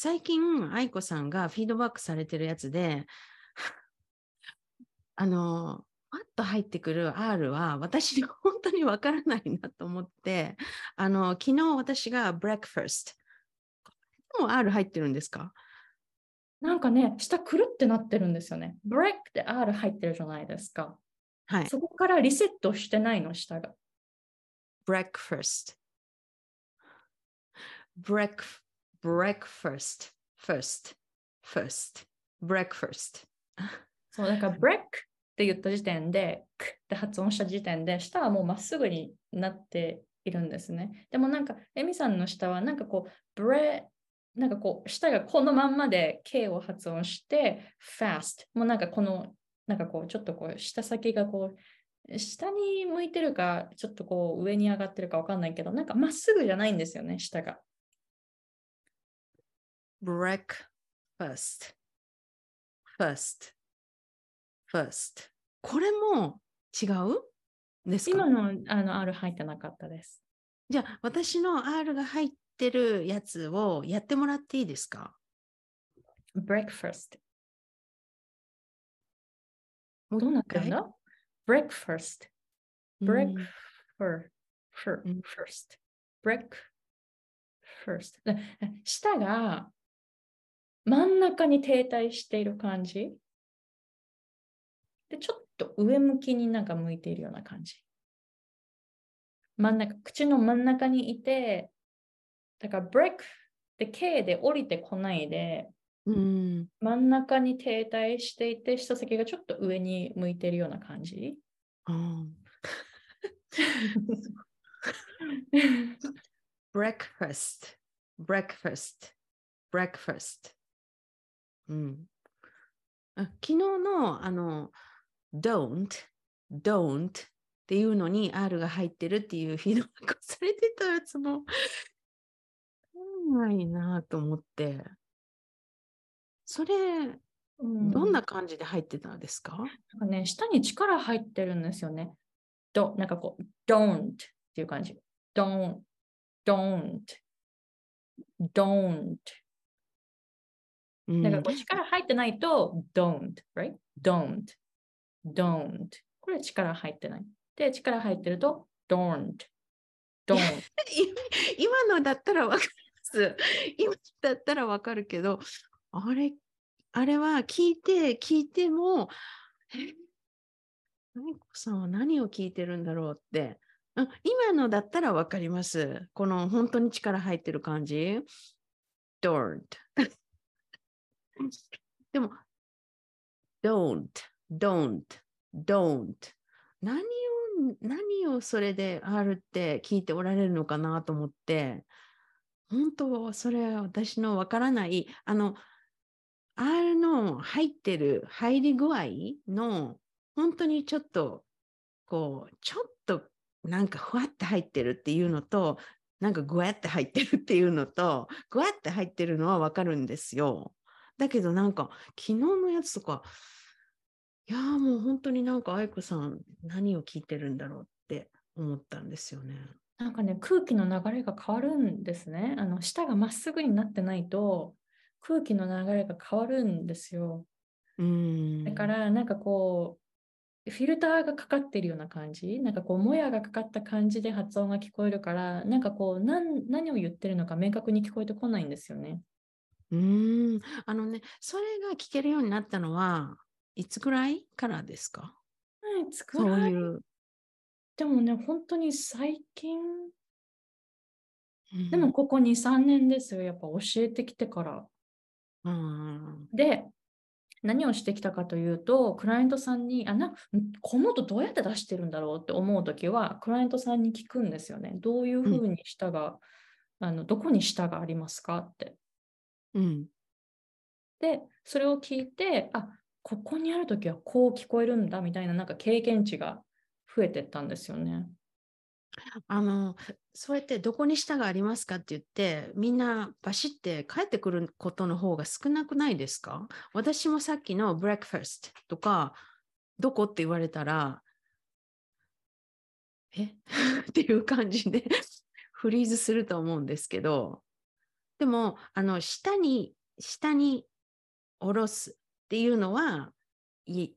最近、愛子さんがフィードバックされてるやつで、あの、パッと入ってくる R は私に本当にわからないなと思って、あの、昨日私が breakfast。もう R 入ってるんですか？なんかね、下くるってなってるんですよね。break って R 入ってるじゃないですか。はい。そこからリセットしてないの、下が。breakfast. break, breakfast, first, first, breakfast. そう、だから break って言った時点で、くって発音した時点で、下はもうまっすぐになっているんですね。でもなんか、エミさんの下はなんかこう、ブレ、なんかこう、下がこのまんまで K を発音して、fast。もうなんかこの、なんかこう、ちょっとこう、下先がこう、下に向いてるか、ちょっとこう、上に上がってるかわかんないけど、なんかまっすぐじゃないんですよね、下が。Breakfast, first, first. これも違うですか今のあの R 入ってなかったです。じゃあ、私の R が入ってるやつをやってもらっていいですか breakfast。もどうなってるんだ ?breakfast。うん break for, for, うん first. break first. で舌が真ん中に停滞している感じ。で、ちょっと上向きになんか向いているような感じ。真ん中、口の真ん中にいて、だから break で K で降りてこないで、うん。真ん中に停滞していて、舌先がちょっと上に向いているような感じ。うん。breakfast, breakfast, breakfast. うん。あ昨日のあの、don't, don't っていうのに R が入ってるっていうフィードバックされてたやつも、ないなと思って。それ、うんどんな感じで入ってたんですか、なんかね、下に力入ってるんですよね。ど、なんかこう、don't っていう感じ。don't, don't, don't. うんだからこう力入ってないと、don't, right? don't, don't. これ力入ってない。で、力入ってると、don't, don't. い今のだったらわかります。今だったらわかるけど、あれ、あれは聞いて、聞いても、え、何子さんは何を聞いてるんだろうって。あ今のだったらわかります。この本当に力入ってる感じ。don't. でも、don't, don't, don't. 何を、何をそれで R って聞いておられるのかなと思って、本当、それは私のわからない、あの、R の入ってる入り具合の、本当にちょっと、こう、ちょっとなんかふわって入ってるっていうのと、なんかぐわって入ってるっていうのと、ぐわって入ってるのはわかるんですよ。だけどなんか、昨日のやつとか、いやーもう本当になんか愛子さん何を聞いてるんだろうって思ったんですよね。なんかね、空気の流れが変わるんですね。あの、舌がまっすぐになってないと、空気の流れが変わるんですよ。うーん。だから、なんかこう、フィルターがかかってるような感じ、なんかこう、もやがかかった感じで発音が聞こえるから、なんかこう、何何を言ってるのか明確に聞こえてこないんですよね。うーん。あのね、それが聞けるようになったのは、いつぐらいからですか？はい、つくそうらいいう。でもね、本当に最近、うんでもここ2、3年ですよ、やっぱ教えてきてから。うんで、何をしてきたかというと、クライアントさんに、あな、んこの音どうやって出してるんだろうって思うときは、クライアントさんに聞くんですよね。どういうふうに舌が、あのどこに舌がありますかって。うん。で、それを聞いて、あここにあるときはこう聞こえるんだみたいな、なんか経験値が増えてったんですよね。あの、そうやってどこに舌がありますかって言って、みんなバシって帰ってくることの方が少なくないですか？私もさっきの breakfast とか、どこって言われたら、え？っていう感じで フリーズすると思うんですけど、でも、あの、下に、下に下ろすっていうのは、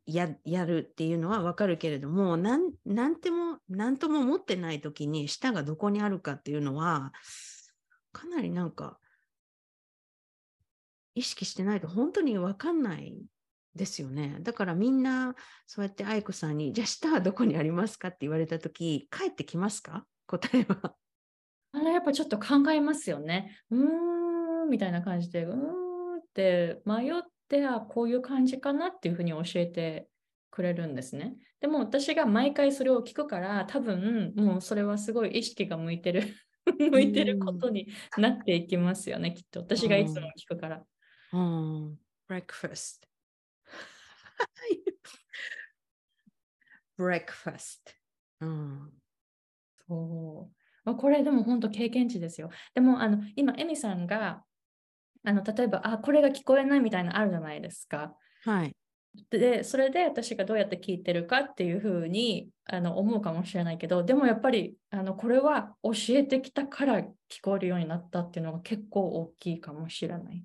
ややるっていうのはわかるけれども、なんても、なんとも持ってないときに、舌がどこにあるかっていうのは、かなりなんか、意識してないと本当にわかんないですよね。だからみんな、そうやって愛子さんに、じゃあ舌はどこにありますかって言われたとき、帰ってきますか？答えは。あれやっぱちょっと考えますよね。うーんみたいな感じで、うーんって迷って、あ、こういう感じかなっていうふうに教えてくれるんですね。でも私が毎回それを聞くから、多分もうそれはすごい意識が向いてる 向いてることになっていきますよね、きっと。私がいつも聞くから。うん。breakfast。breakfast。うん。そう。まあこれでも本当経験値ですよ。でもあの今、エミさんがあの例えば、あ、これが聞こえないみたいなのあるじゃないですか。はい。で、それで私がどうやって聞いてるかっていうふうにあの思うかもしれないけど、でもやっぱりあのこれは教えてきたから聞こえるようになったっていうのが結構大きいかもしれない。